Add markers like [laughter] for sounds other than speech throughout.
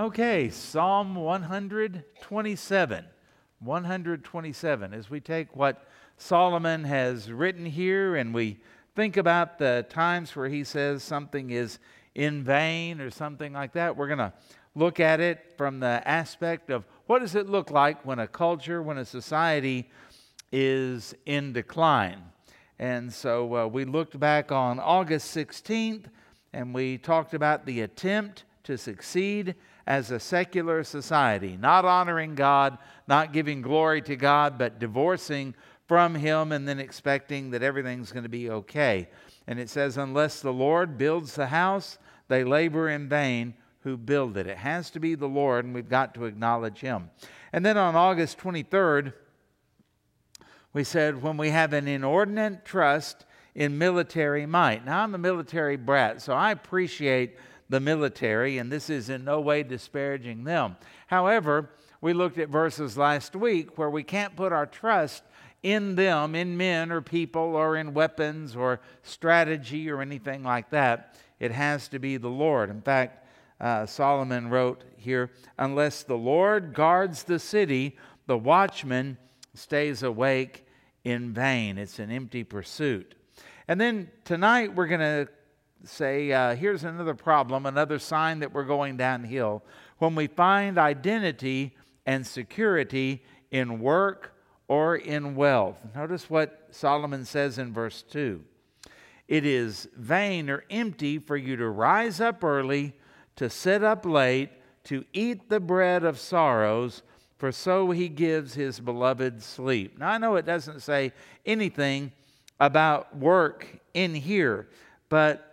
Okay, Psalm 127. 127. As we take what Solomon has written here and we think about the times where he says something is in vain or something like that, we're going to look at it from the aspect of what does it look like when a culture, when a society is in decline. And so uh, we looked back on August 16th and we talked about the attempt to succeed as a secular society, not honoring God, not giving glory to God, but divorcing from Him and then expecting that everything's going to be okay. And it says, Unless the Lord builds the house, they labor in vain who build it. It has to be the Lord, and we've got to acknowledge Him. And then on August 23rd, we said, When we have an inordinate trust in military might. Now, I'm a military brat, so I appreciate the military, and this is in no way disparaging them. However, we looked at verses last week where we can't put our trust in them, in men or people, or in weapons or strategy or anything like that. It has to be the Lord. In fact, uh, Solomon wrote here Unless the Lord guards the city, the watchman stays awake in vain. It's an empty pursuit. And then tonight we're going to say, uh, here's another problem, another sign that we're going downhill. When we find identity and security in work or in wealth. Notice what Solomon says in verse 2 It is vain or empty for you to rise up early, to sit up late, to eat the bread of sorrows, for so he gives his beloved sleep. Now, I know it doesn't say anything about work in here, but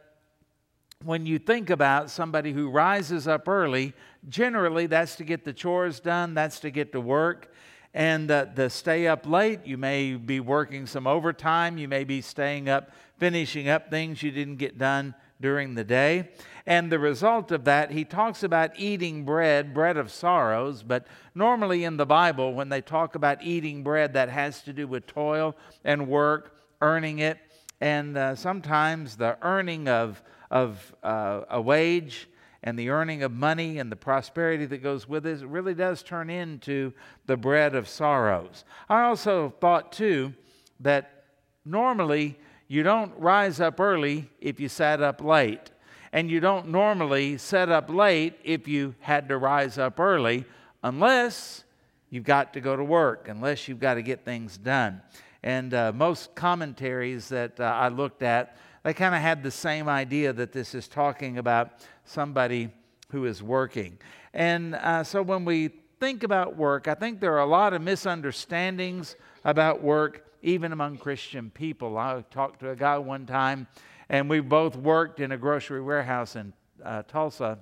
when you think about somebody who rises up early, generally that's to get the chores done, that's to get to work. And the stay up late, you may be working some overtime, you may be staying up, finishing up things you didn't get done during the day. And the result of that, he talks about eating bread, bread of sorrows, but normally in the Bible, when they talk about eating bread, that has to do with toil and work, earning it, and uh, sometimes the earning of of uh, a wage and the earning of money and the prosperity that goes with it, it really does turn into the bread of sorrows. I also thought, too, that normally you don't rise up early if you sat up late. And you don't normally set up late if you had to rise up early, unless you've got to go to work, unless you've got to get things done. And uh, most commentaries that uh, I looked at they kind of had the same idea that this is talking about somebody who is working. And uh, so when we think about work, I think there are a lot of misunderstandings about work, even among Christian people. I talked to a guy one time, and we both worked in a grocery warehouse in uh, Tulsa.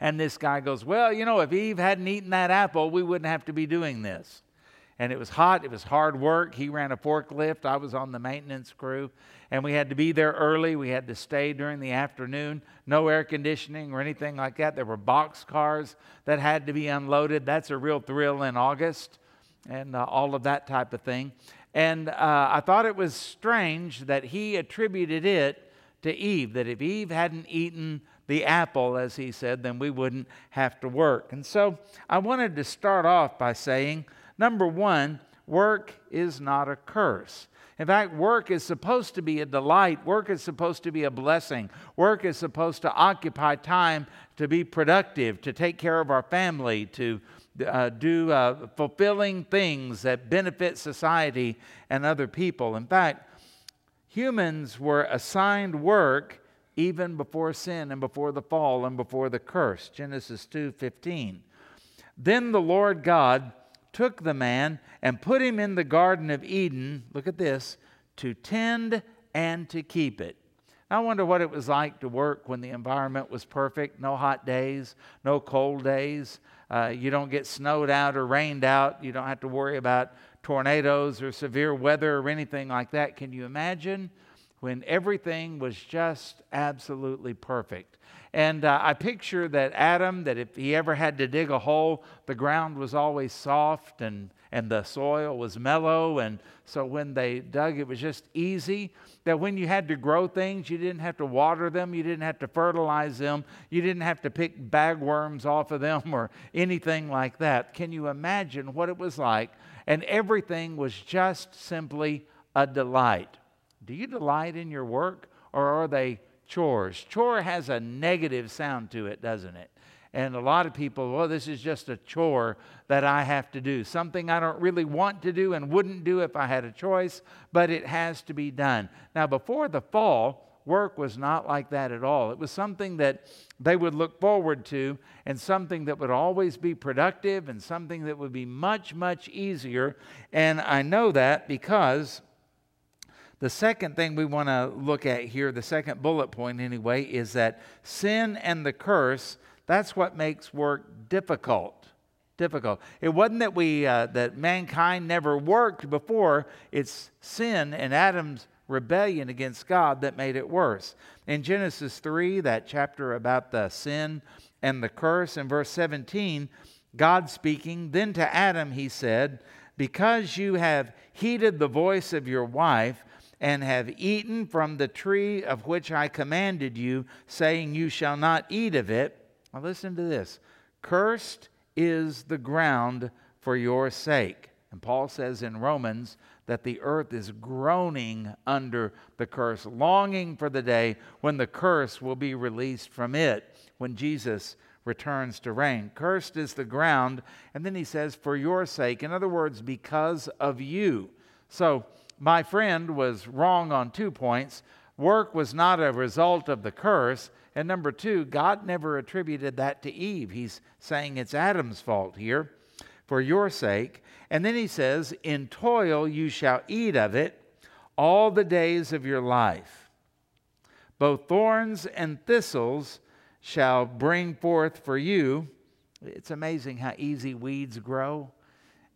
And this guy goes, Well, you know, if Eve hadn't eaten that apple, we wouldn't have to be doing this. And it was hot, it was hard work. He ran a forklift, I was on the maintenance crew and we had to be there early. We had to stay during the afternoon. No air conditioning or anything like that. There were box cars that had to be unloaded. That's a real thrill in August and uh, all of that type of thing. And uh, I thought it was strange that he attributed it to Eve, that if Eve hadn't eaten the apple, as he said, then we wouldn't have to work. And so I wanted to start off by saying number one, work is not a curse. In fact, work is supposed to be a delight. Work is supposed to be a blessing. Work is supposed to occupy time to be productive, to take care of our family, to uh, do uh, fulfilling things that benefit society and other people. In fact, humans were assigned work even before sin and before the fall and before the curse. Genesis 2:15. Then the Lord God took the man and put him in the Garden of Eden, look at this, to tend and to keep it. I wonder what it was like to work when the environment was perfect no hot days, no cold days. Uh, you don't get snowed out or rained out. You don't have to worry about tornadoes or severe weather or anything like that. Can you imagine when everything was just absolutely perfect? And uh, I picture that Adam, that if he ever had to dig a hole, the ground was always soft and, and the soil was mellow. And so when they dug, it was just easy. That when you had to grow things, you didn't have to water them, you didn't have to fertilize them, you didn't have to pick bagworms off of them or anything like that. Can you imagine what it was like? And everything was just simply a delight. Do you delight in your work or are they chores. Chore has a negative sound to it, doesn't it? And a lot of people, well, this is just a chore that I have to do. Something I don't really want to do and wouldn't do if I had a choice, but it has to be done. Now, before the fall, work was not like that at all. It was something that they would look forward to and something that would always be productive and something that would be much, much easier. And I know that because the second thing we want to look at here, the second bullet point anyway, is that sin and the curse, that's what makes work difficult. Difficult. It wasn't that we uh, that mankind never worked before, it's sin and Adam's rebellion against God that made it worse. In Genesis 3, that chapter about the sin and the curse, in verse 17, God speaking, then to Adam he said, Because you have heeded the voice of your wife, and have eaten from the tree of which I commanded you, saying, You shall not eat of it. Now, listen to this Cursed is the ground for your sake. And Paul says in Romans that the earth is groaning under the curse, longing for the day when the curse will be released from it, when Jesus returns to reign. Cursed is the ground. And then he says, For your sake. In other words, because of you. So, my friend was wrong on two points. Work was not a result of the curse. And number two, God never attributed that to Eve. He's saying it's Adam's fault here for your sake. And then he says, In toil you shall eat of it all the days of your life. Both thorns and thistles shall bring forth for you. It's amazing how easy weeds grow.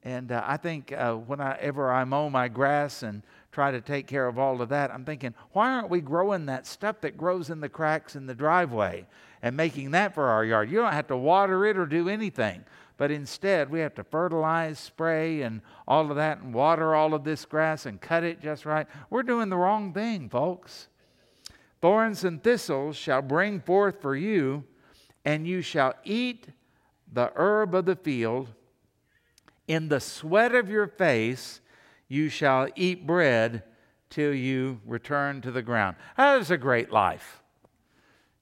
And uh, I think uh, whenever I mow my grass and try to take care of all of that, I'm thinking, why aren't we growing that stuff that grows in the cracks in the driveway and making that for our yard? You don't have to water it or do anything. But instead, we have to fertilize, spray, and all of that, and water all of this grass and cut it just right. We're doing the wrong thing, folks. Thorns and thistles shall bring forth for you, and you shall eat the herb of the field in the sweat of your face you shall eat bread till you return to the ground. That is a great life.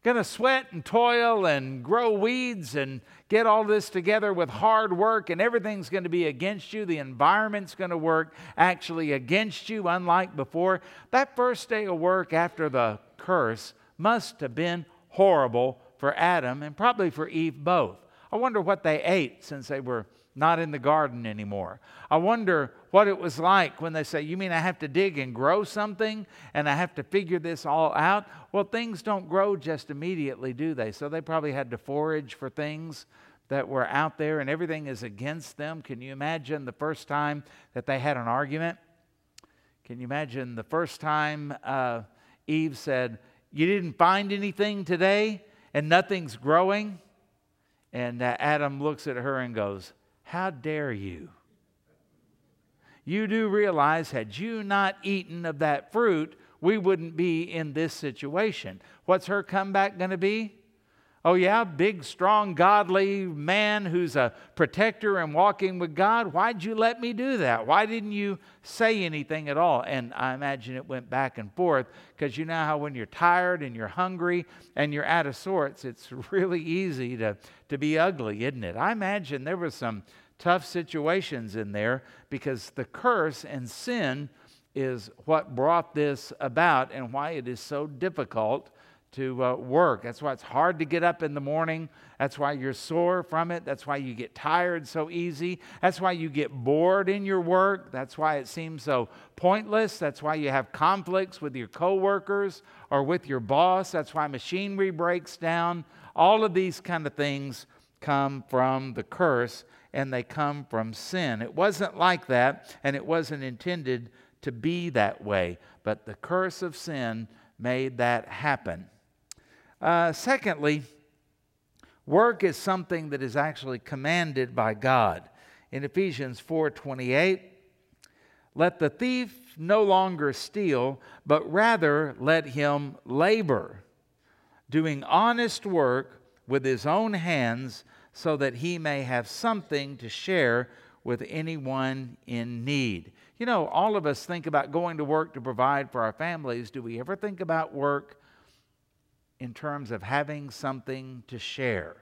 Going to sweat and toil and grow weeds and get all this together with hard work, and everything's going to be against you. The environment's going to work actually against you, unlike before. That first day of work after the curse must have been horrible for Adam and probably for Eve both. I wonder what they ate since they were not in the garden anymore. I wonder what it was like when they say, You mean I have to dig and grow something and I have to figure this all out? Well, things don't grow just immediately, do they? So they probably had to forage for things that were out there and everything is against them. Can you imagine the first time that they had an argument? Can you imagine the first time uh, Eve said, You didn't find anything today and nothing's growing? And uh, Adam looks at her and goes, how dare you? You do realize, had you not eaten of that fruit, we wouldn't be in this situation. What's her comeback going to be? Oh, yeah, big, strong, godly man who's a protector and walking with God. Why'd you let me do that? Why didn't you say anything at all? And I imagine it went back and forth because you know how when you're tired and you're hungry and you're out of sorts, it's [laughs] really easy to, to be ugly, isn't it? I imagine there was some tough situations in there because the curse and sin is what brought this about and why it is so difficult to uh, work. That's why it's hard to get up in the morning. That's why you're sore from it. That's why you get tired so easy. That's why you get bored in your work. That's why it seems so pointless. That's why you have conflicts with your coworkers or with your boss. That's why machinery breaks down. All of these kind of things come from the curse and they come from sin. It wasn't like that and it wasn't intended to be that way, but the curse of sin made that happen. Uh, secondly, Work is something that is actually commanded by God. In Ephesians 4:28, let the thief no longer steal, but rather let him labor, doing honest work with his own hands, so that he may have something to share with anyone in need. You know, all of us think about going to work to provide for our families. Do we ever think about work in terms of having something to share.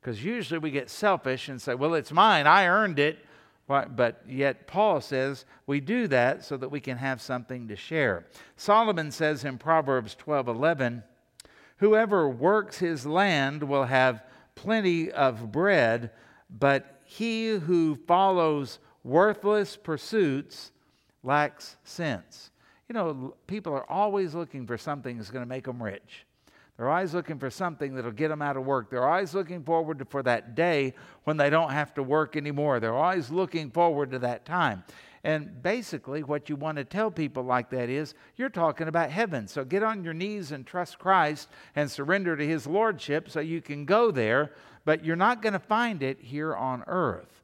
Because usually we get selfish and say, well, it's mine, I earned it. But yet, Paul says we do that so that we can have something to share. Solomon says in Proverbs 12 11, Whoever works his land will have plenty of bread, but he who follows worthless pursuits lacks sense. You know, people are always looking for something that's going to make them rich. They're always looking for something that'll get them out of work. They're always looking forward to, for that day when they don't have to work anymore. They're always looking forward to that time. And basically, what you want to tell people like that is you're talking about heaven. So get on your knees and trust Christ and surrender to His Lordship so you can go there, but you're not going to find it here on earth.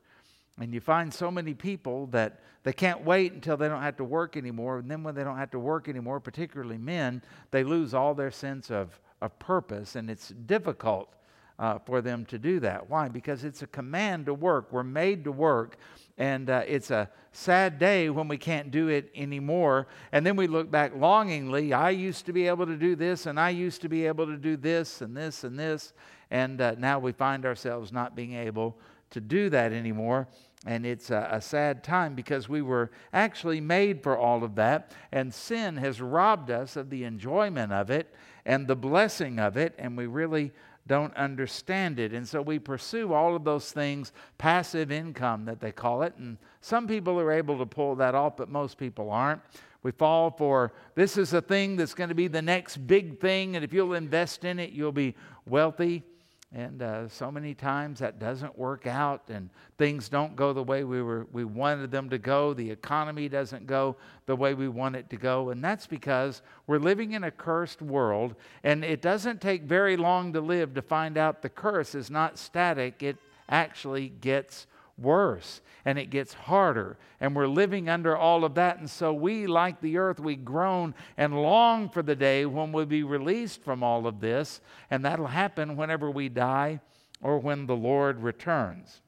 And you find so many people that they can't wait until they don't have to work anymore. And then when they don't have to work anymore, particularly men, they lose all their sense of of purpose, and it's difficult uh, for them to do that. Why? Because it's a command to work. We're made to work, and uh, it's a sad day when we can't do it anymore. And then we look back longingly. I used to be able to do this, and I used to be able to do this, and this, and this. And uh, now we find ourselves not being able to do that anymore. And it's a, a, sad time because we were actually made for all of that, and sin has robbed us of the enjoyment of it and the blessing of it, and we really don't understand it. And so we pursue all of those things, passive income that they call it. And some people are able to pull that off, but most people aren't. We fall for this is a thing that's going to be the next big thing, and if you'll invest in it, you'll be wealthy. And uh, so many times that doesn't work out, and things don't go the way we, were, we wanted them to go. The economy doesn't go the way we want it to go. And that's because we're living in a cursed world, and it doesn't take very long to live to find out the curse is not static, it actually gets worse and it gets harder. And we're living under all of that. And so we, like the earth, we groan and long for the day when we'll be released from all of this. And that'll happen whenever we die or when the Lord returns.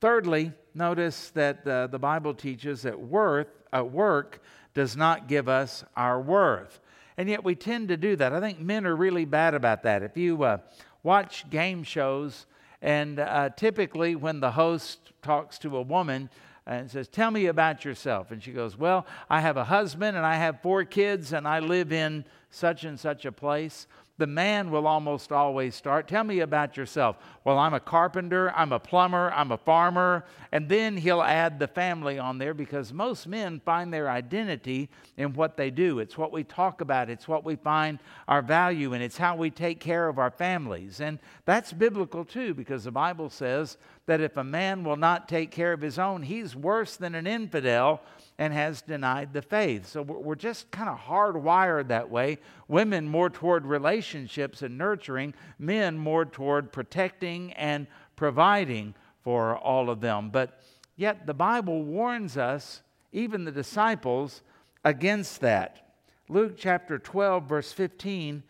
Thirdly, notice that uh, the Bible teaches that worth, uh, work does not give us our worth. And yet we tend to do that. I think men are really bad about that. If you uh, watch game shows, and uh, typically, when the host talks to a woman and says, Tell me about yourself, and she goes, Well, I have a husband and I have four kids and I live in such and such a place the man will almost always start. Tell me about yourself. Well, I'm a carpenter, I'm a plumber, I'm a farmer. And then he'll add the family on there because most men find their identity in what they do. It's what we talk about, it's what we find our value in, it's how we take care of our families. And that's biblical too because the Bible says that if a man will not take care of his own, he's worse than an infidel and has denied the faith. So we're just kind of hardwired that way. Women more toward relationships and nurturing, men more toward protecting and providing for all of them. But yet the Bible warns us, even the disciples, against that. Luke chapter 12, verse 15,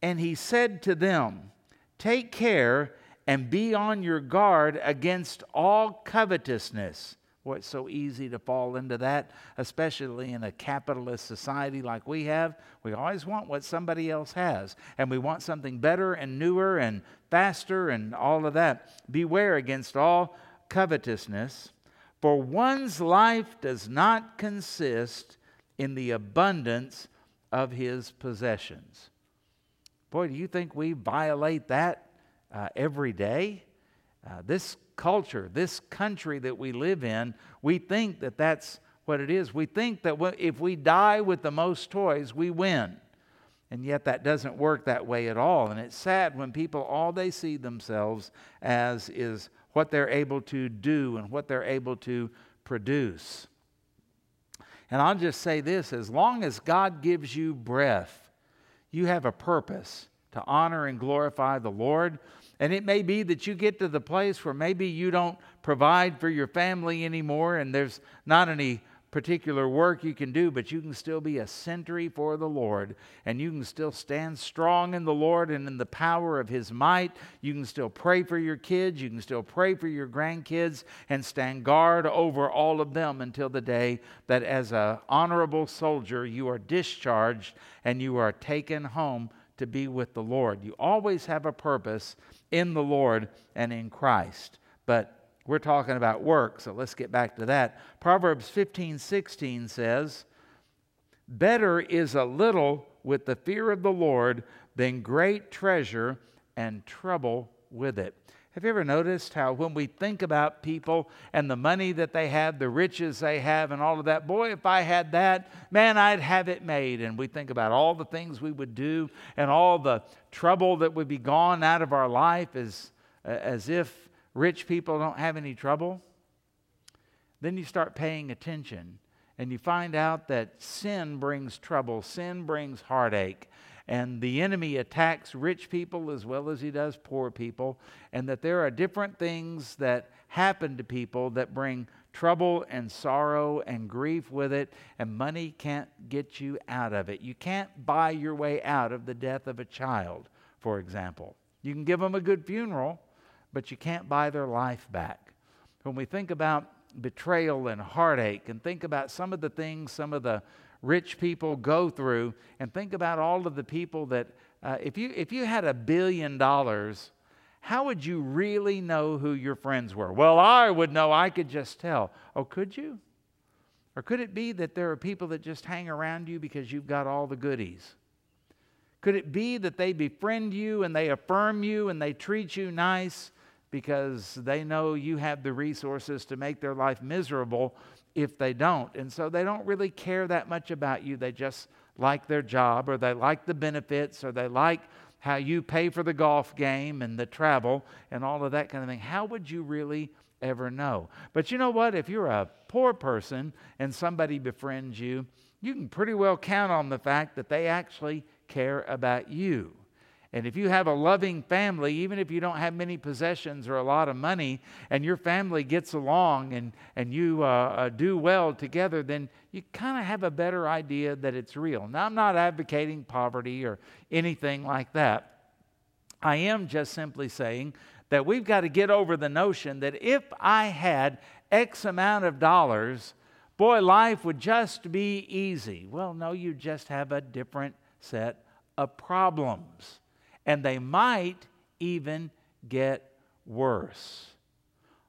and he said to them, Take care and be on your guard against all covetousness Boy, it's so easy to fall into that, especially in a capitalist society like we have. We always want what somebody else has, and we want something better and newer and faster and all of that. Beware against all covetousness, for one's life does not consist in the abundance of his possessions. Boy, do you think we violate that uh, every day? Uh, this culture, this country that we live in, we think that that's what it is. We think that if we die with the most toys, we win. And yet that doesn't work that way at all. And it's sad when people, all they see themselves as is what they're able to do and what they're able to produce. And I'll just say this as long as God gives you breath, you have a purpose to honor and glorify the Lord. And it may be that you get to the place where maybe you don't provide for your family anymore and there's not any particular work you can do, but you can still be a sentry for the Lord, and you can still stand strong in the Lord and in the power of His might. You can still pray for your kids, you can still pray for your grandkids, and stand guard over all of them until the day that, as an honorable soldier, you are discharged and you are taken home to be with the Lord. You always have a purpose in the Lord and in Christ. But we're talking about work, so let's get back to that. Proverbs 15 16 says, Better is a little with the fear of the Lord than great treasure and trouble with it. Have you ever noticed how when we think about people and the money that they have, the riches they have, and all of that, boy, if I had that, man, I'd have it made. And we think about all the things we would do and all the trouble that would be gone out of our life as, as if rich people don't have any trouble, then you start paying attention and you find out that sin brings trouble, sin brings heartache, and the enemy attacks rich people as well as he does poor people, and that there are different things that happen to people that bring trouble and sorrow and grief with it, and money can't get you out of it. You can't buy your way out of the death of a child, for example. You can give them a good funeral, but you can't buy their life back. When we think about betrayal and heartache and think about some of the things some of the rich people go through and think about all of the people that uh, if you if you had a billion dollars how would you really know who your friends were? Well i would know. I could just tell. Oh could you? Or could it be that there are people that just hang around you because you've got all the goodies? Could it be that they befriend you and they affirm you and they treat you nice because they know you have the resources to make their life miserable if they don't. And so they don't really care that much about you. They just like their job or they like the benefits or they like how you pay for the golf game and the travel and all of that kind of thing. How would you really ever know? But you know what? If you're a poor person and somebody befriends you, you can pretty well count on the fact that they actually care about you. And if you have a loving family, even if you don't have many possessions or a lot of money, and your family gets along and, and you uh, uh, do well together, then you kind of have a better idea that it's real. Now, I'm not advocating poverty or anything like that. I am just simply saying that we've got to get over the notion that if I had X amount of dollars, boy, life would just be easy. Well, no, you just have a different set of problems and they might even get worse.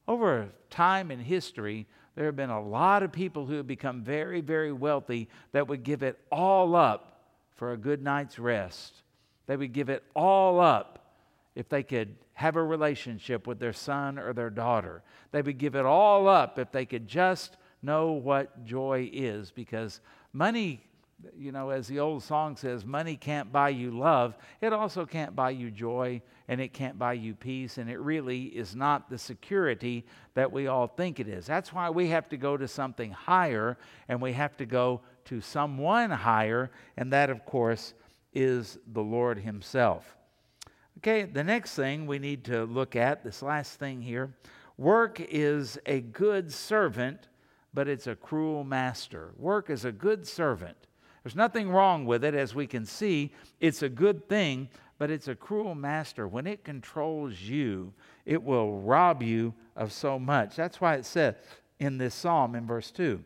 Over time in history, there have been a lot of people who have become very, very wealthy that would give it all up for a good night's rest. They would give it all up if they could have a relationship with their son or their daughter. They would give it all up if they could just know what joy is because money you know, as the old song says, money can't buy you love. It also can't buy you joy and it can't buy you peace. And it really is not the security that we all think it is. That's why we have to go to something higher and we have to go to someone higher. And that, of course, is the Lord Himself. Okay, the next thing we need to look at, this last thing here work is a good servant, but it's a cruel master. Work is a good servant there's nothing wrong with it, as we can see. It's a good thing, but it's a cruel master. When it controls you, it will rob you of so much. That's why it says in this psalm in verse 2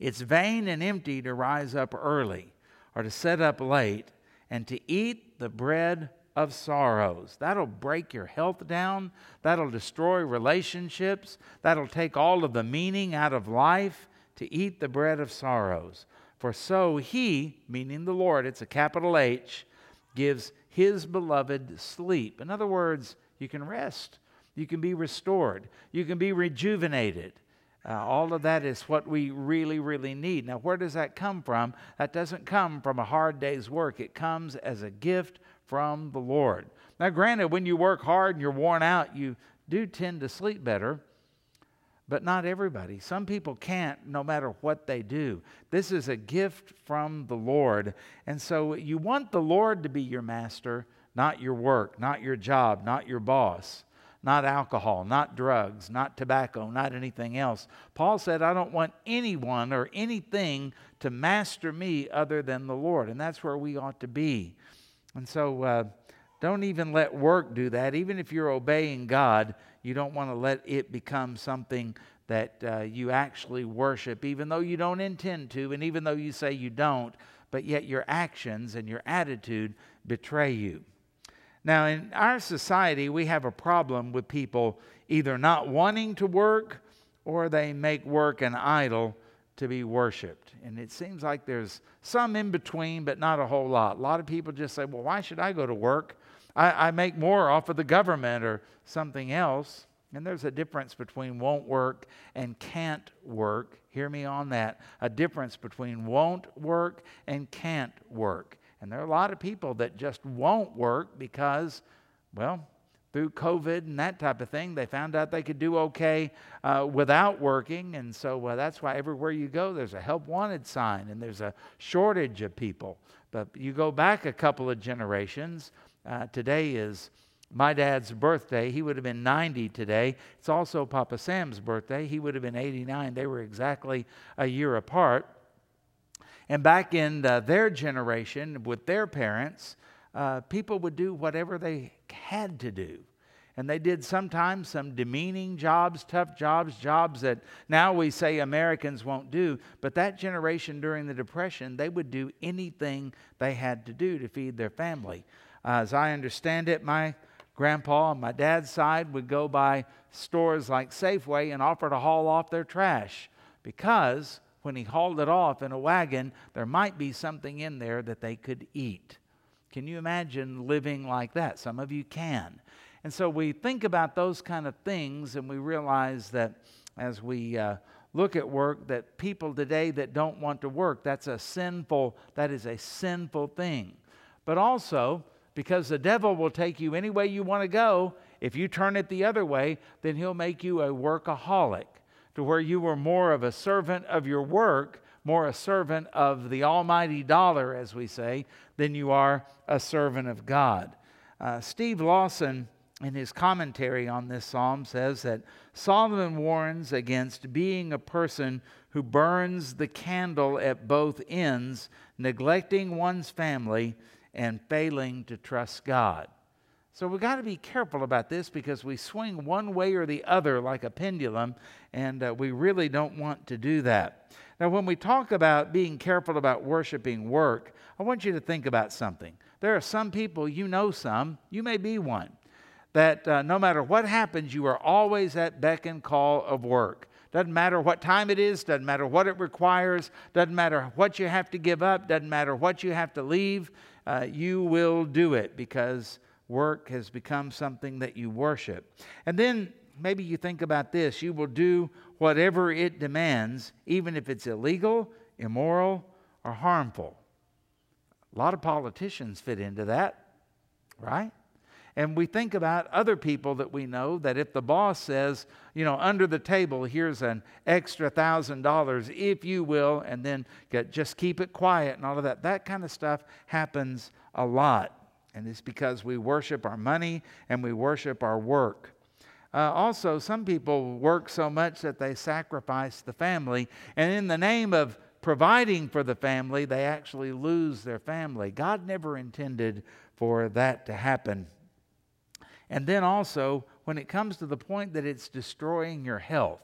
It's vain and empty to rise up early or to set up late and to eat the bread of sorrows. That'll break your health down. That'll destroy relationships. That'll take all of the meaning out of life to eat the bread of sorrows. For so he, meaning the Lord, it's a capital H, gives his beloved sleep. In other words, you can rest, you can be restored, you can be rejuvenated. Uh, all of that is what we really, really need. Now, where does that come from? That doesn't come from a hard day's work, it comes as a gift from the Lord. Now, granted, when you work hard and you're worn out, you do tend to sleep better but not everybody. Some people can't no matter what they do. This is a gift from the Lord. And so you want the Lord to be your master, not your work, not your job, not your boss, not alcohol, not drugs, not tobacco, not anything else. Paul said, I don't want anyone or anything to master me other than the Lord. And that's where we ought to be. And so uh, don't even let work do that. Even if you're obeying God, you don't want to let it become something that uh, you actually worship, even though you don't intend to, and even though you say you don't, but yet your actions and your attitude betray you. Now, in our society, we have a problem with people either not wanting to work or they make work an idol to be worshiped. And it seems like there's some in between, but not a whole lot. A lot of people just say, well, why should I go to work? I, I make more off of the government or something else. And there's a difference between won't work and can't work. Hear me on that. A difference between won't work and can't work. And there are a lot of people that just won't work because, well, through COVID and that type of thing, they found out they could do okay uh, without working. And so uh, that's why everywhere you go, there's a help wanted sign and there's a shortage of people. But you go back a couple of generations, uh, today is my dad's birthday. He would have been 90 today. It's also Papa Sam's birthday. He would have been 89. They were exactly a year apart. And back in uh, their generation, with their parents, uh, people would do whatever they had to do. And they did sometimes some demeaning jobs, tough jobs, jobs that now we say Americans won't do. But that generation during the Depression, they would do anything they had to do to feed their family. Uh, as I understand it, my grandpa on my dad's side would go by stores like Safeway and offer to haul off their trash because when he hauled it off in a wagon, there might be something in there that they could eat. Can you imagine living like that? Some of you can. And so we think about those kind of things and we realize that as we uh, look at work that people today that don't want to work that's a sinful that is a sinful thing but also because the devil will take you any way you want to go. If you turn it the other way, then he'll make you a workaholic to where you were more of a servant of your work, more a servant of the almighty dollar, as we say, than you are a servant of God. Uh, Steve Lawson, in his commentary on this psalm, says that Solomon warns against being a person who burns the candle at both ends, neglecting one's family and failing to trust God. So we've got to be careful about this because we swing one way or the other like a pendulum, and uh, we really don't want to do that. Now, when we talk about being careful about worshiping work, I want you to think about something. There are some people, you know some, you may be one, that uh, no matter what happens, you are always at beck and call of work. Doesn't matter what time it is, doesn't matter what it requires, doesn't matter what you have to give up, doesn't matter what you have to leave uh, you will do it because work has become something that you worship. And then maybe you think about this you will do whatever it demands, even if it's illegal, immoral, or harmful. A lot of politicians fit into that, right? And we think about other people that we know that if the boss says, you know, under the table, here's an extra thousand dollars, if you will, and then get, just keep it quiet and all of that, that kind of stuff happens a lot. And it's because we worship our money and we worship our work. Uh, also, some people work so much that they sacrifice the family, and in the name of providing for the family, they actually lose their family. God never intended for that to happen. And then also, when it comes to the point that it's destroying your health,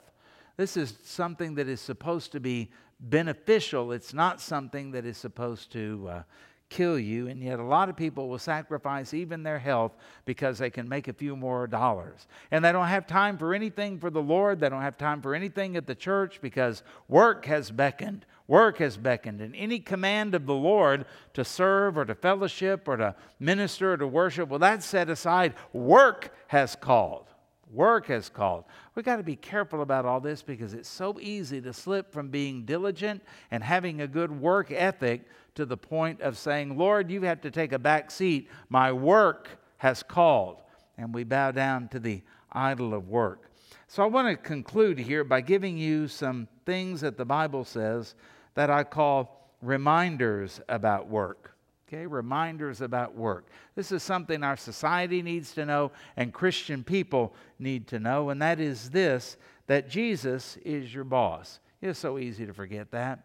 this is something that is supposed to be beneficial. It's not something that is supposed to uh, kill you. And yet, a lot of people will sacrifice even their health because they can make a few more dollars. And they don't have time for anything for the Lord. They don't have time for anything at the church because work has beckoned. Work has beckoned. And any command of the Lord to serve or to fellowship or to minister or to worship, well, that's set aside. Work has called. Work has called. We've got to be careful about all this because it's so easy to slip from being diligent and having a good work ethic to the point of saying, Lord, you have to take a back seat. My work has called. And we bow down to the idol of work. So I want to conclude here by giving you some things that the Bible says that I call reminders about work. Okay, reminders about work. This is something our society needs to know and Christian people need to know, and that is this that Jesus is your boss. It's so easy to forget that.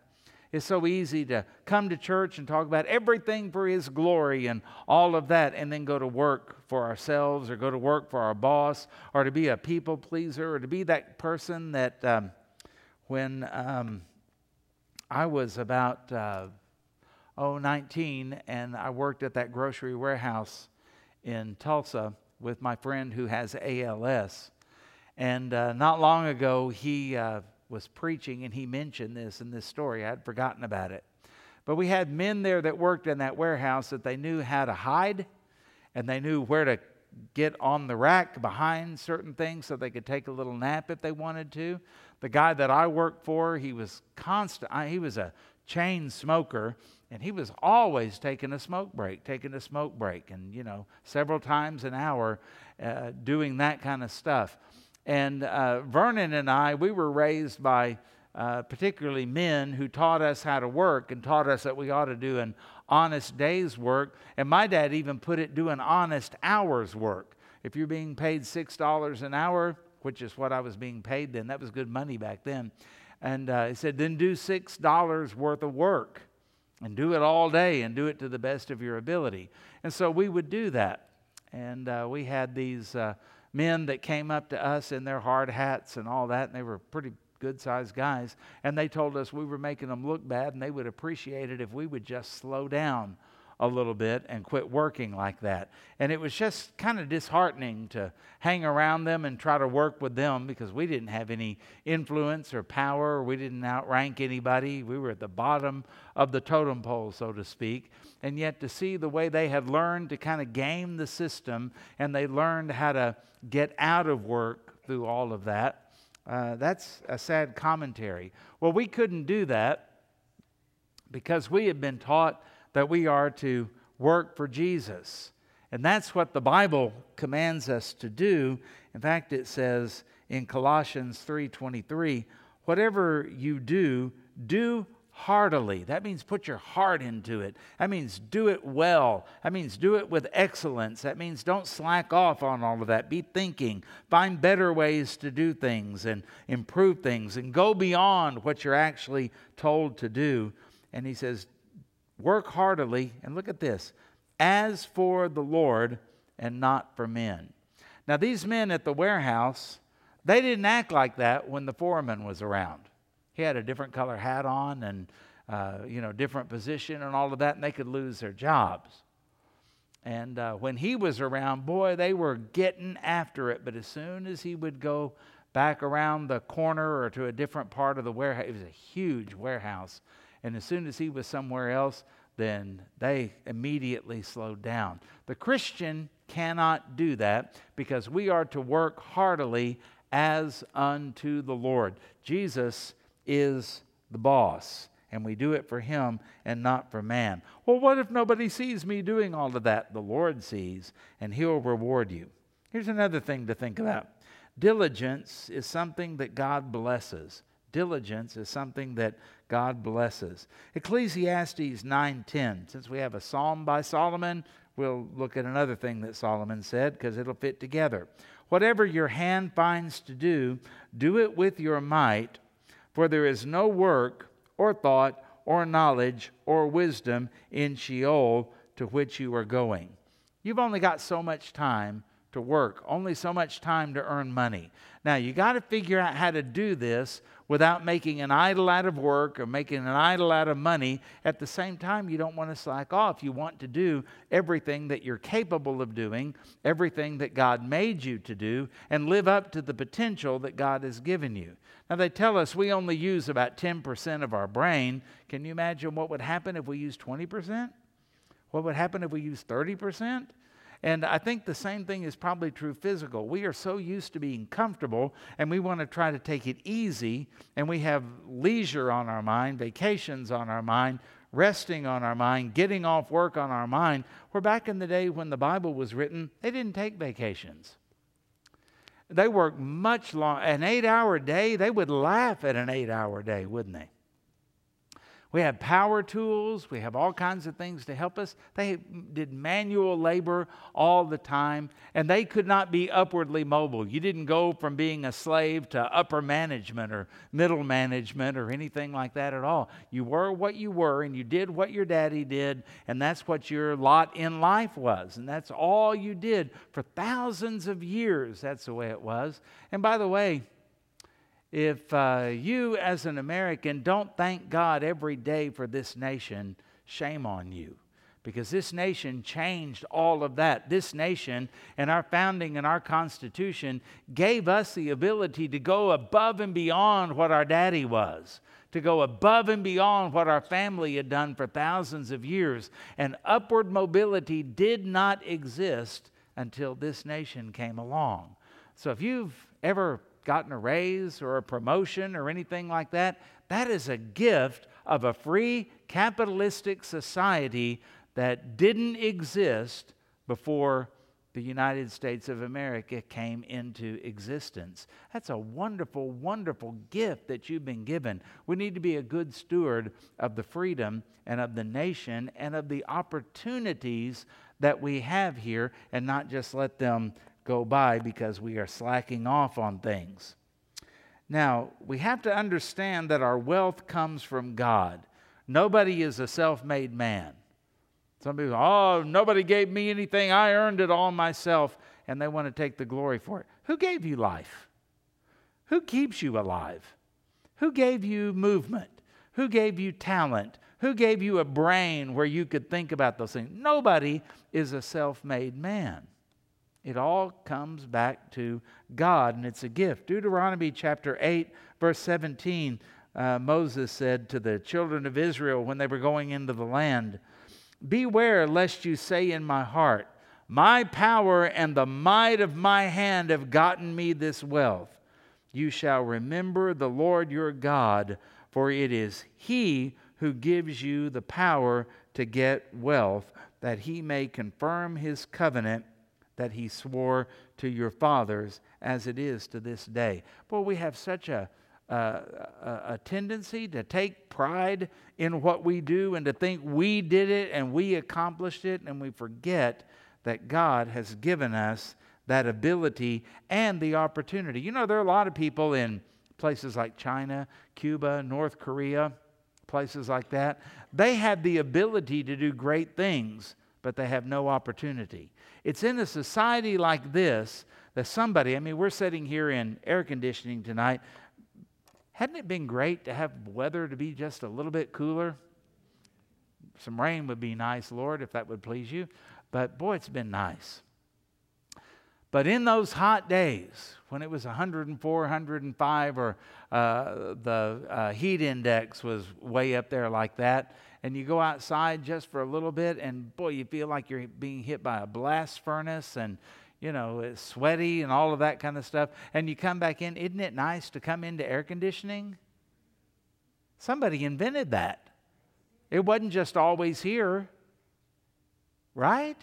It's so easy to come to church and talk about everything for His glory and all of that, and then go to work for ourselves or go to work for our boss or to be a people pleaser or to be that person that um, when um, I was about. Uh, oh, 19, and I worked at that grocery warehouse in Tulsa with my friend who has ALS. And uh, not long ago, he uh, was preaching and he mentioned this in this story. I had forgotten about it. But we had men there that worked in that warehouse that they knew how to hide and they knew where to get on the rack behind certain things so they could take a little nap if they wanted to. The guy that I worked for, he was constant, he was a chain smoker and he was always taking a smoke break, taking a smoke break, and, you know, several times an hour uh, doing that kind of stuff. And uh, Vernon and I, we were raised by uh, particularly men who taught us how to work and taught us that we ought to do an honest day's work. And my dad even put it do an honest hour's work. If you're being paid $6 an hour, which is what I was being paid then, that was good money back then. And uh, he said, then do $6 worth of work and do it all day and do it to the best of your ability. And so we would do that. And uh, we had these uh, men that came up to us in their hard hats and all that, and they were pretty good sized guys. And they told us we were making them look bad, and they would appreciate it if we would just slow down a little bit and quit working like that. And it was just kind of disheartening to hang around them and try to work with them because we didn't have any influence or power. We didn't outrank anybody. We were at the bottom of the totem pole, so to speak. And yet to see the way they had learned to kind of game the system and they learned how to get out of work through all of that. Uh, that's a sad commentary. Well, we couldn't do that because we had been taught that we are to work for Jesus. And that's what the Bible commands us to do. In fact, it says in Colossians 3:23, whatever you do, do heartily. That means put your heart into it. That means do it well. That means do it with excellence. That means don't slack off on all of that. Be thinking. Find better ways to do things and improve things and go beyond what you're actually told to do. And he says, Work heartily, and look at this, as for the Lord and not for men. Now, these men at the warehouse, they didn't act like that when the foreman was around. He had a different color hat on and, uh, you know, different position and all of that, and they could lose their jobs. And uh, when he was around, boy, they were getting after it. But as soon as he would go back around the corner or to a different part of the warehouse, it was a huge warehouse and as soon as he was somewhere else, then they immediately slowed down. The Christian cannot do that because we are to work heartily as unto the Lord. Jesus is the boss, and we do it for him and not for man. Well, what if nobody sees me doing all of that? The Lord sees, and he'll reward you. Here's another thing to think about diligence is something that God blesses. Diligence is something that God blesses. Ecclesiastes 9:10. Since we have a psalm by Solomon, we'll look at another thing that Solomon said because it'll fit together. Whatever your hand finds to do, do it with your might, for there is no work or thought or knowledge or wisdom in Sheol to which you are going. You've only got so much time to work, only so much time to earn money. Now, you got to figure out how to do this without making an idol out of work or making an idol out of money. At the same time, you don't want to slack off. You want to do everything that you're capable of doing, everything that God made you to do, and live up to the potential that God has given you. Now, they tell us we only use about 10% of our brain. Can you imagine what would happen if we use 20%? What would happen if we use 30%? And I think the same thing is probably true physical. We are so used to being comfortable and we want to try to take it easy, and we have leisure on our mind, vacations on our mind, resting on our mind, getting off work on our mind. Where back in the day when the Bible was written, they didn't take vacations. They worked much long. An eight hour day, they would laugh at an eight hour day, wouldn't they? We have power tools. We have all kinds of things to help us. They did manual labor all the time, and they could not be upwardly mobile. You didn't go from being a slave to upper management or middle management or anything like that at all. You were what you were, and you did what your daddy did, and that's what your lot in life was. And that's all you did for thousands of years. That's the way it was. And by the way, if uh, you, as an American, don't thank God every day for this nation, shame on you. Because this nation changed all of that. This nation and our founding and our Constitution gave us the ability to go above and beyond what our daddy was, to go above and beyond what our family had done for thousands of years. And upward mobility did not exist until this nation came along. So if you've ever gotten a raise or a promotion or anything like that. That is a gift of a free capitalistic society that didn't exist before the United States of America came into existence. That's a wonderful, wonderful gift that you've been given. We need to be a good steward of the freedom and of the nation and of the opportunities that we have here and not just let them go by because we are slacking off on things. Now, we have to understand that our wealth comes from God. Nobody is a self made man. Some people, oh, nobody gave me anything. I earned it all myself. And they want to take the glory for it. Who gave you life? Who keeps you alive? Who gave you movement? Who gave you talent? Who gave you a brain where you could think about those things? Nobody is a self made man. It all comes back to God, and it's a gift. Deuteronomy chapter 8, verse 17, uh, Moses said to the children of Israel when they were going into the land, Beware lest you say in my heart, My power and the might of my hand have gotten me this wealth. You shall remember the Lord your God, for it is He who gives you the power to get wealth, that He may confirm His covenant that he swore to your fathers as it is to this day. Boy, we have such a, a, a, tendency to take pride in what we do and to think we did it and we accomplished it, and we forget that God has given us that ability and the opportunity. You know, there are a lot of people in places like China, Cuba, North Korea, places like that. They have the ability to do great things, but they have no opportunity. It's in a society like this that somebody, I mean, we're sitting here in air conditioning tonight. Hadn't it been great to have weather to be just a little bit cooler? Some rain would be nice, Lord, if that would please you. But boy, it's been nice. But in those hot days, when it was 104, 105, or uh, the uh, heat index was way up there like that, and you go outside just for a little bit, and boy, you feel like you're being hit by a blast furnace, and you know, it's sweaty and all of that kind of stuff, and you come back in. Isn't it nice to come into air conditioning? Somebody invented that. It wasn't just always here, right?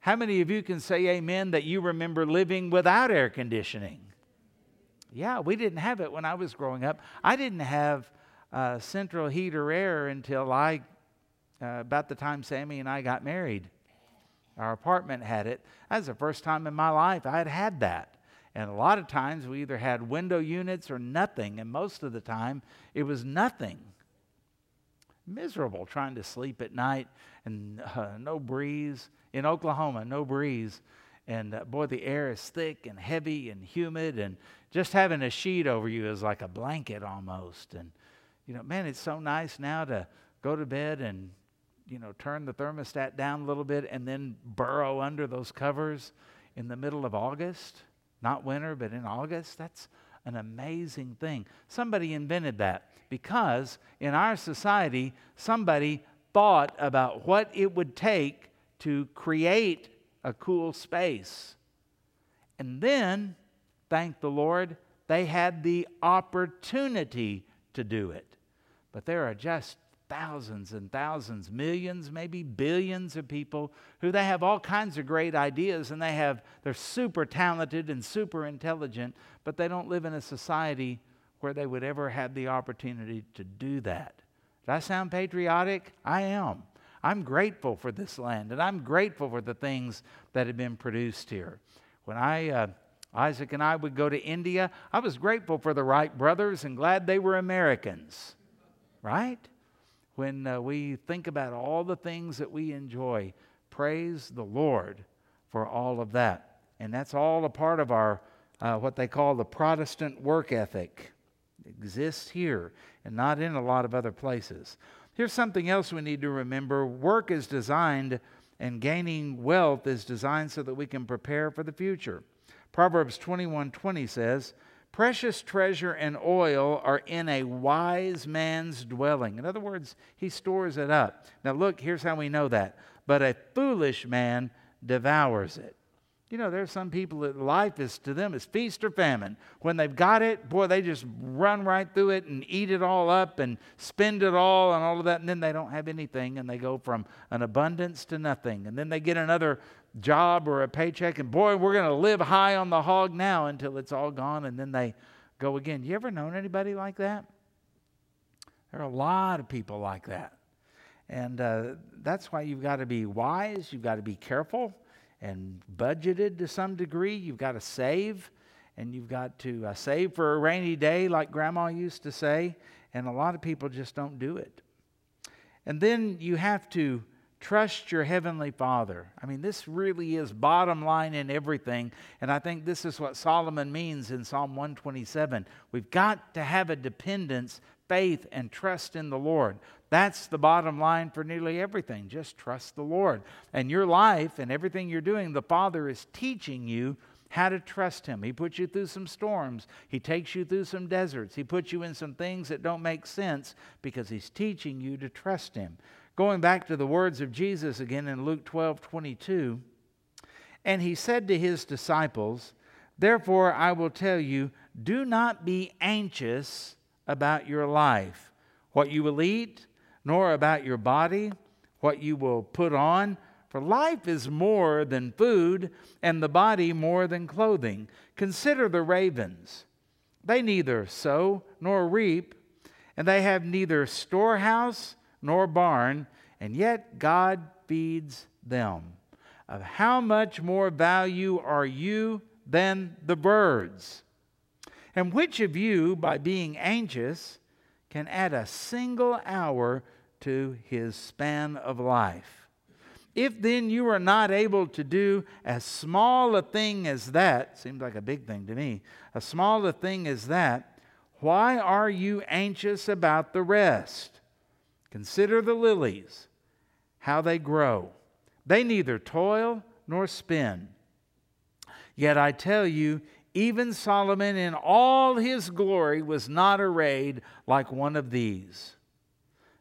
How many of you can say amen that you remember living without air conditioning? Yeah, we didn't have it when I was growing up. I didn't have uh, central heat or air until I, uh, about the time Sammy and I got married. Our apartment had it. That was the first time in my life I had had that. And a lot of times we either had window units or nothing, and most of the time it was nothing. Miserable trying to sleep at night and uh, no breeze. In Oklahoma, no breeze. And uh, boy, the air is thick and heavy and humid, and just having a sheet over you is like a blanket almost. And you know, man, it's so nice now to go to bed and, you know, turn the thermostat down a little bit and then burrow under those covers in the middle of August. Not winter, but in August. That's an amazing thing. Somebody invented that because in our society, somebody thought about what it would take to create a cool space. And then, thank the Lord, they had the opportunity to do it. But there are just thousands and thousands, millions, maybe billions of people who they have all kinds of great ideas and they have they're super talented and super intelligent, but they don't live in a society where they would ever have the opportunity to do that. Did I sound patriotic? I am. I'm grateful for this land, and I'm grateful for the things that have been produced here. When I, uh, Isaac and I would go to India, I was grateful for the Wright brothers and glad they were Americans, right? When uh, we think about all the things that we enjoy, praise the Lord for all of that. And that's all a part of our, uh, what they call the Protestant work ethic. It exists here and not in a lot of other places. Here's something else we need to remember work is designed and gaining wealth is designed so that we can prepare for the future. Proverbs 21:20 says, "Precious treasure and oil are in a wise man's dwelling." In other words, he stores it up. Now look, here's how we know that. But a foolish man devours it. You know, there's some people that life is to them is feast or famine. When they've got it, boy, they just run right through it and eat it all up and spend it all and all of that, and then they don't have anything and they go from an abundance to nothing. And then they get another job or a paycheck, and boy, we're going to live high on the hog now until it's all gone, and then they go again. You ever known anybody like that? There are a lot of people like that. And uh, that's why you've got to be wise, you've got to be careful and budgeted to some degree. You've got to save, and you've got to uh, save for a rainy day, like Grandma used to say. And a lot of people just don't do it. And then you have to trust your Heavenly Father. I mean, this really is bottom line in everything. And I think this is what Solomon means in Psalm 127. We've got to have a dependence, faith, and trust in the Lord. That's the bottom line for nearly everything. Just trust the Lord. And your life and everything you're doing, the Father is teaching you how to trust Him. He puts you through some storms, He takes you through some deserts, He puts you in some things that don't make sense because He's teaching you to trust Him. Going back to the words of Jesus again in Luke 12 22, and He said to His disciples, Therefore I will tell you, do not be anxious about your life, what you will eat nor about your body, what you will put on. For life is more than food, and the body more than clothing. Consider the ravens. They neither sow nor reap, and they have neither storehouse nor barn, and yet God feeds them. Of how much more value are you than the birds? And which of you, by being anxious, can add a single hour to his span of life. If then you are not able to do as small a thing as that, seems like a big thing to me, as small a thing as that, why are you anxious about the rest? Consider the lilies, how they grow. They neither toil nor spin. Yet I tell you, even Solomon in all his glory was not arrayed like one of these.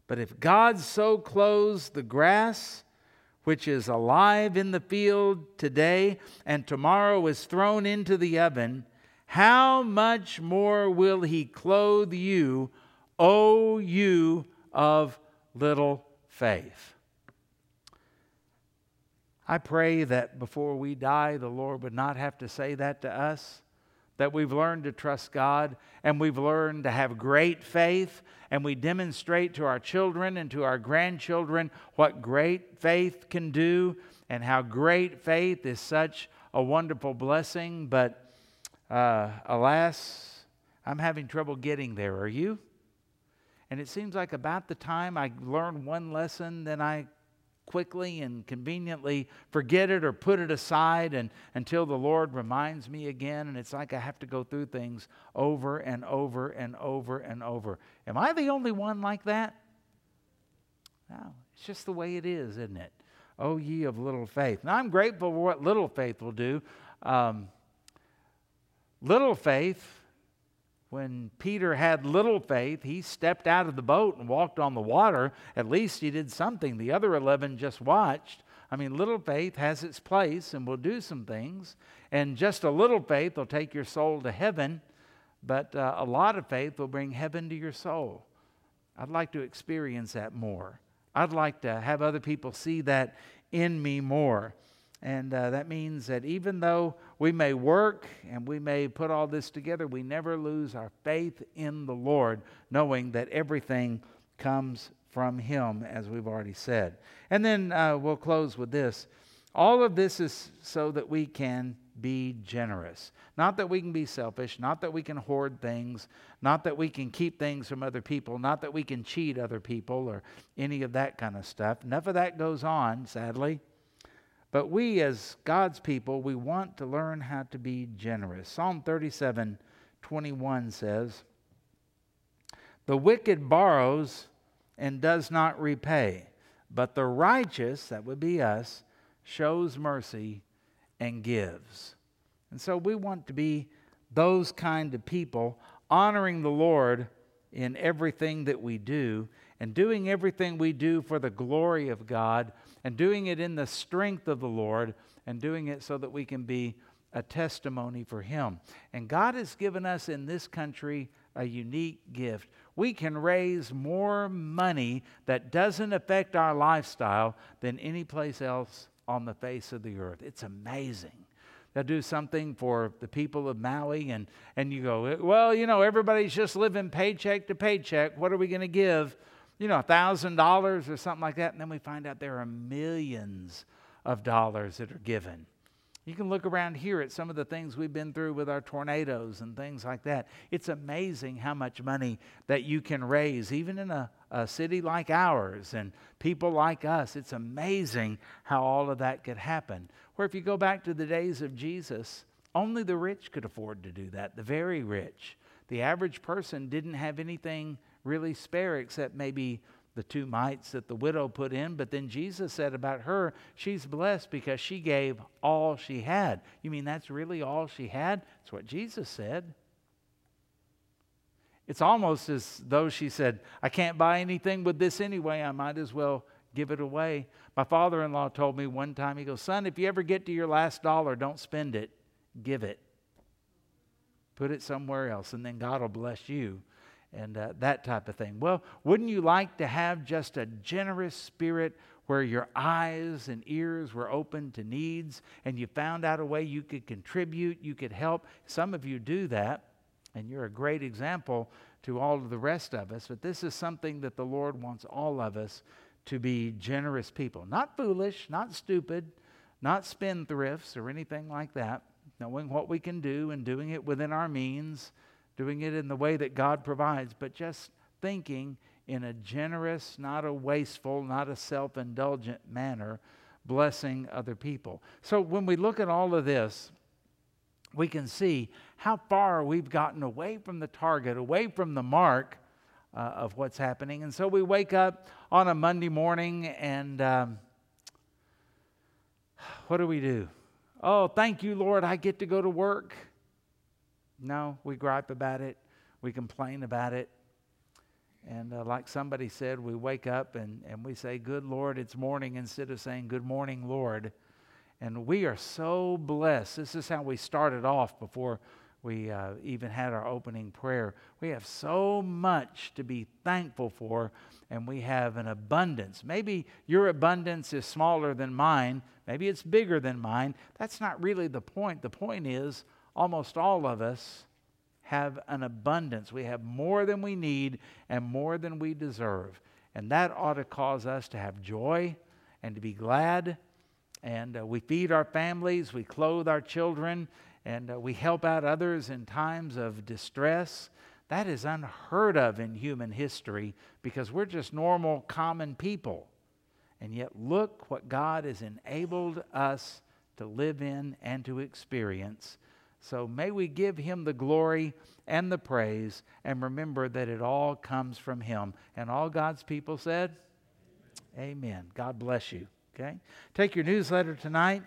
But if God so clothes the grass, which is alive in the field today and tomorrow is thrown into the oven, how much more will he clothe you, O you of little faith? I pray that before we die, the Lord would not have to say that to us that we've learned to trust God and we've learned to have great faith and we demonstrate to our children and to our grandchildren what great faith can do and how great faith is such a wonderful blessing. But uh, alas, I'm having trouble getting there. Are you? And it seems like about the time I learn one lesson, then I quickly and conveniently forget it or put it aside and until the Lord reminds me again and it's like I have to go through things over and over and over and over. Am I the only one like that? No, it's just the way it is, isn't it? Oh, ye of little faith. Now, I'm grateful for what little faith will do. Um, little faith when Peter had little faith, he stepped out of the boat and walked on the water. At least he did something. The other 11 just watched. I mean, little faith has its place and will do some things. And just a little faith will take your soul to heaven, but uh, a lot of faith will bring heaven to your soul. I'd like to experience that more. I'd like to have other people see that in me more. And uh, that means that even though we may work and we may put all this together, we never lose our faith in the Lord, knowing that everything comes from Him, as we've already said. And then uh, we'll close with this. All of this is so that we can be generous. Not that we can be selfish, not that we can hoard things, not that we can keep things from other people, not that we can cheat other people or any of that kind of stuff. Enough of that goes on, sadly. But we, as God's people, we want to learn how to be generous. Psalm 37 21 says, The wicked borrows and does not repay, but the righteous, that would be us, shows mercy and gives. And so we want to be those kind of people, honoring the Lord in everything that we do and doing everything we do for the glory of God and doing it in the strength of the Lord and doing it so that we can be a testimony for Him. And God has given us in this country a unique gift. We can raise more money that doesn't affect our lifestyle than any place else on the face of the earth. It's amazing. They'll do something for the people of Maui, and, and you go, well, you know, everybody's just living paycheck to paycheck. What are we going to give? You know, $1,000 or something like that. And then we find out there are millions of dollars that are given. You can look around here at some of the things we've been through with our tornadoes and things like that. It's amazing how much money that you can raise, even in a, a city like ours and people like us. It's amazing how all of that could happen. Where if you go back to the days of Jesus, only the rich could afford to do that, the very rich. The average person didn't have anything really spare except maybe the two mites that the widow put in. But then Jesus said about her, she's blessed because she gave all she had. You mean that's really all she had? That's what Jesus said. It's almost as though she said, I can't buy anything with this anyway. I might as well give it away. My father in law told me one time, he goes, Son, if you ever get to your last dollar, don't spend it, give it. Put it somewhere else, and then God will bless you and uh, that type of thing. Well, wouldn't you like to have just a generous spirit where your eyes and ears were open to needs and you found out a way you could contribute, you could help? Some of you do that, and you're a great example to all of the rest of us. But this is something that the Lord wants all of us to be generous people. Not foolish, not stupid, not spendthrifts or anything like that. Knowing what we can do and doing it within our means doing it in the way that God provides, but just thinking in a generous, not a wasteful, not a self indulgent manner, blessing other people. So when we look at all of this, we can see how far we've gotten away from the target, away from the mark uh, of what's happening. And so we wake up on a Monday morning and um, what do we do? Oh, thank you, Lord, I get to go to work. No, we gripe about it, we complain about it. And uh, like somebody said, we wake up and, and we say, Good Lord, it's morning, instead of saying, Good morning, Lord. And we are so blessed. This is how we started off before we uh, even had our opening prayer. We have so much to be thankful for, and we have an abundance. Maybe your abundance is smaller than mine, maybe it's bigger than mine. That's not really the point. The point is, almost all of us have an abundance. We have more than we need and more than we deserve. And that ought to cause us to have joy and to be glad. And uh, we feed our families, we clothe our children, and uh, we help out others in times of distress. That is unheard of in human history because we're just normal, common people. And yet, look what God has enabled us to live in and to experience so may we give him the glory and the praise and remember that it all comes from him. And all God's people said, Amen. God bless you. Okay? Take your newsletter tonight.